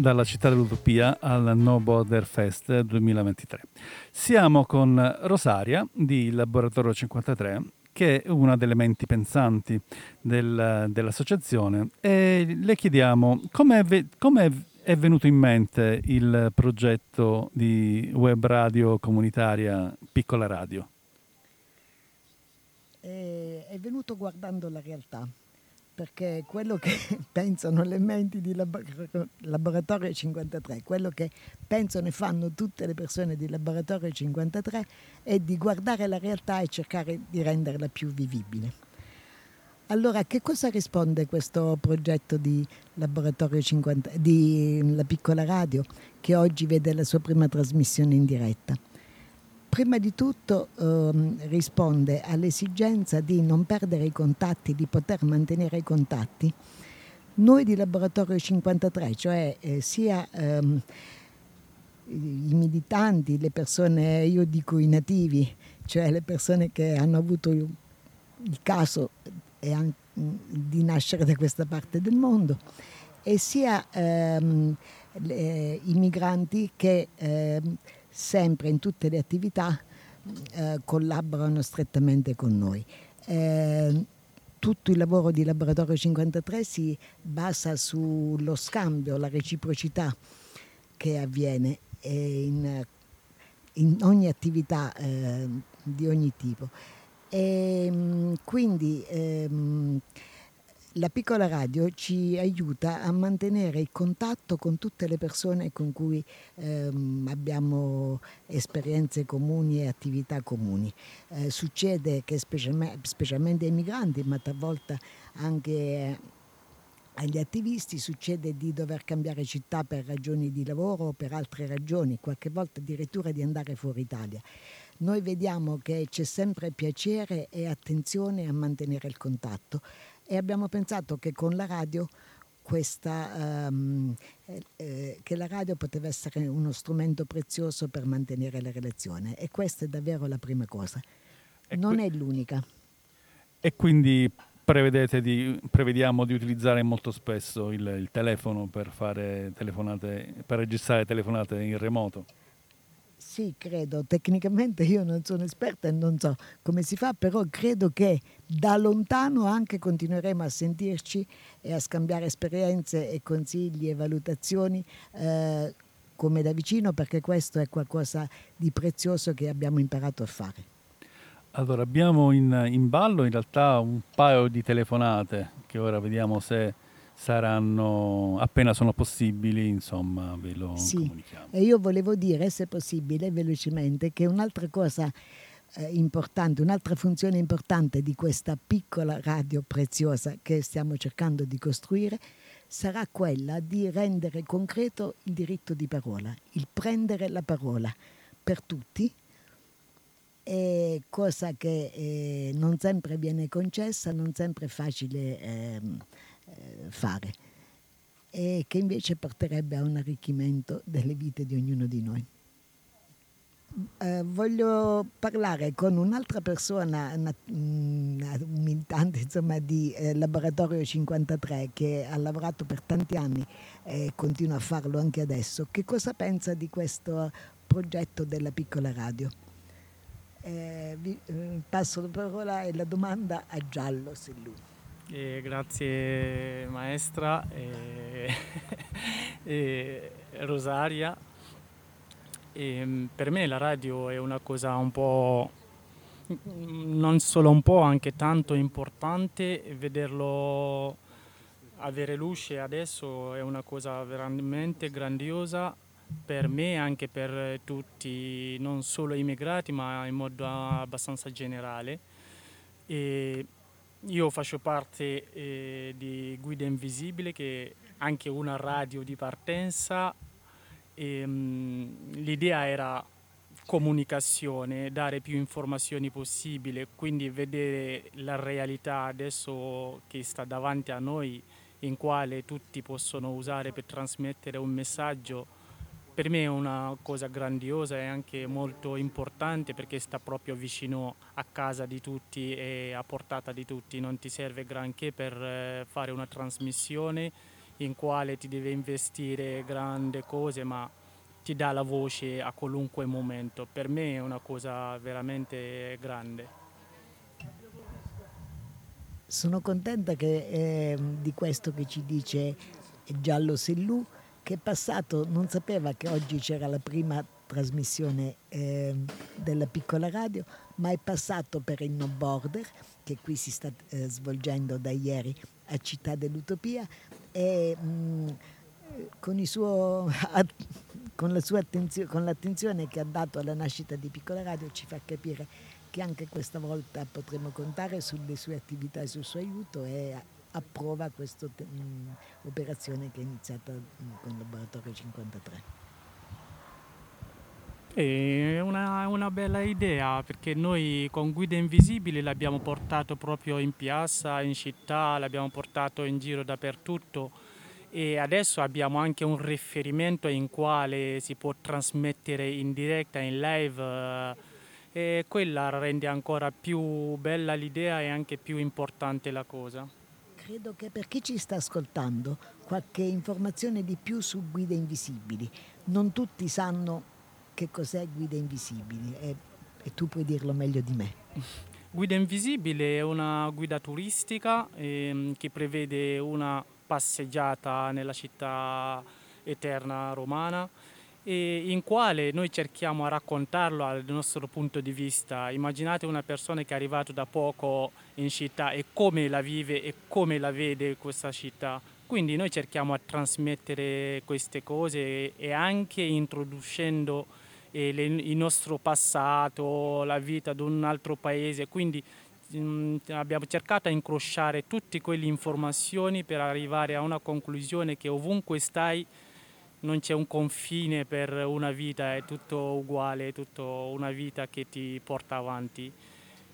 dalla città dell'Utopia al No Border Fest 2023. Siamo con Rosaria di Laboratorio 53 che è una delle menti pensanti del, dell'associazione e le chiediamo come è venuto in mente il progetto di web radio comunitaria Piccola Radio? È venuto guardando la realtà perché quello che pensano le menti di Laboratorio 53, quello che pensano e fanno tutte le persone di Laboratorio 53 è di guardare la realtà e cercare di renderla più vivibile. Allora, che cosa risponde questo progetto di Laboratorio 50, di La Piccola Radio, che oggi vede la sua prima trasmissione in diretta? Prima di tutto ehm, risponde all'esigenza di non perdere i contatti, di poter mantenere i contatti. Noi di Laboratorio 53, cioè eh, sia ehm, i militanti, le persone, io dico i nativi, cioè le persone che hanno avuto il caso di nascere da questa parte del mondo, e sia ehm, le, i migranti che ehm, sempre in tutte le attività eh, collaborano strettamente con noi. Eh, tutto il lavoro di Laboratorio 53 si basa sullo scambio, la reciprocità che avviene in, in ogni attività eh, di ogni tipo. E, quindi ehm, la piccola radio ci aiuta a mantenere il contatto con tutte le persone con cui ehm, abbiamo esperienze comuni e attività comuni. Eh, succede che specialmente, specialmente ai migranti, ma talvolta anche agli attivisti succede di dover cambiare città per ragioni di lavoro o per altre ragioni, qualche volta addirittura di andare fuori Italia. Noi vediamo che c'è sempre piacere e attenzione a mantenere il contatto e abbiamo pensato che con la radio questa, um, eh, che la radio poteva essere uno strumento prezioso per mantenere la relazione e questa è davvero la prima cosa. E non qui... è l'unica. E quindi di, prevediamo di utilizzare molto spesso il, il telefono per, fare telefonate, per registrare telefonate in remoto? Sì, credo. Tecnicamente io non sono esperta e non so come si fa, però credo che da lontano anche continueremo a sentirci e a scambiare esperienze e consigli e valutazioni eh, come da vicino, perché questo è qualcosa di prezioso che abbiamo imparato a fare. Allora, abbiamo in, in ballo in realtà un paio di telefonate che ora vediamo se saranno appena sono possibili, insomma, ve lo sì. comunichiamo. E io volevo dire, se possibile, velocemente, che un'altra cosa eh, importante, un'altra funzione importante di questa piccola radio preziosa che stiamo cercando di costruire sarà quella di rendere concreto il diritto di parola, il prendere la parola per tutti, è cosa che eh, non sempre viene concessa, non sempre è facile. Eh, fare e che invece porterebbe a un arricchimento delle vite di ognuno di noi. Eh, voglio parlare con un'altra persona, una, un militante insomma, di eh, Laboratorio 53 che ha lavorato per tanti anni e continua a farlo anche adesso. Che cosa pensa di questo progetto della piccola radio? Eh, vi, eh, passo la parola e la domanda a Giallo, se Eh, grazie maestra e, e Rosaria. E, mm, per me la radio è una cosa un po', non solo un po', anche tanto importante. Vederlo avere luce adesso è una cosa veramente grandiosa per me e anche per tutti, non solo immigrati, ma in modo abbastanza generale. E io faccio parte eh, di Guida Invisibile, che è anche una radio di partenza. E, mh, l'idea era comunicazione, dare più informazioni possibile, quindi vedere la realtà adesso che sta davanti a noi, in quale tutti possono usare per trasmettere un messaggio, per me è una cosa grandiosa e anche molto importante perché sta proprio vicino a casa di tutti e a portata di tutti, non ti serve granché per eh, fare una trasmissione in quale ti deve investire grandi cose, ma ti dà la voce a qualunque momento. Per me è una cosa veramente grande. Sono contenta che, eh, di questo che ci dice Giallo Sellù, che è passato, non sapeva che oggi c'era la prima trasmissione eh, della piccola radio, ma è passato per il No Border, che qui si sta eh, svolgendo da ieri a Città dell'Utopia, e mh, mm, con, suo, con, la attenzio, con l'attenzione che ha dato alla nascita di Piccola Radio ci fa capire che anche questa volta potremo contare sulle sue attività e sul suo aiuto e approva questa operazione che è iniziata con Laboratorio 53. È una, una, bella idea perché noi con Guide Invisibili l'abbiamo portato proprio in piazza, in città, l'abbiamo portato in giro dappertutto e adesso abbiamo anche un riferimento in quale si può trasmettere in diretta, in live eh, e quella rende ancora più bella l'idea e anche più importante la cosa. Credo che per chi ci sta ascoltando qualche informazione di più su guide invisibili. Non tutti sanno che cos'è guida invisibili e, e tu puoi dirlo meglio di me. Guida Invisibile è una guida turistica ehm, che prevede una passeggiata nella città eterna romana in quale noi cerchiamo a raccontarlo dal nostro punto di vista. Immaginate una persona che è arrivata da poco in città e come la vive e come la vede questa città. Quindi noi cerchiamo a trasmettere queste cose e anche introducendo eh, le, il nostro passato, la vita di un altro paese. Quindi Mm, abbiamo cercato di incrociare tutte quelle informazioni per arrivare a una conclusione che ovunque stai non c'è un confine per una vita, è tutto uguale, è tutta una vita che ti porta avanti.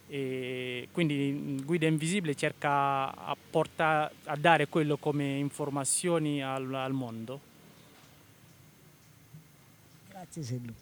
E quindi mm, Guida Invisibile cerca a, porta, a dare quello come informazioni al, al mondo. Grazie Sellu.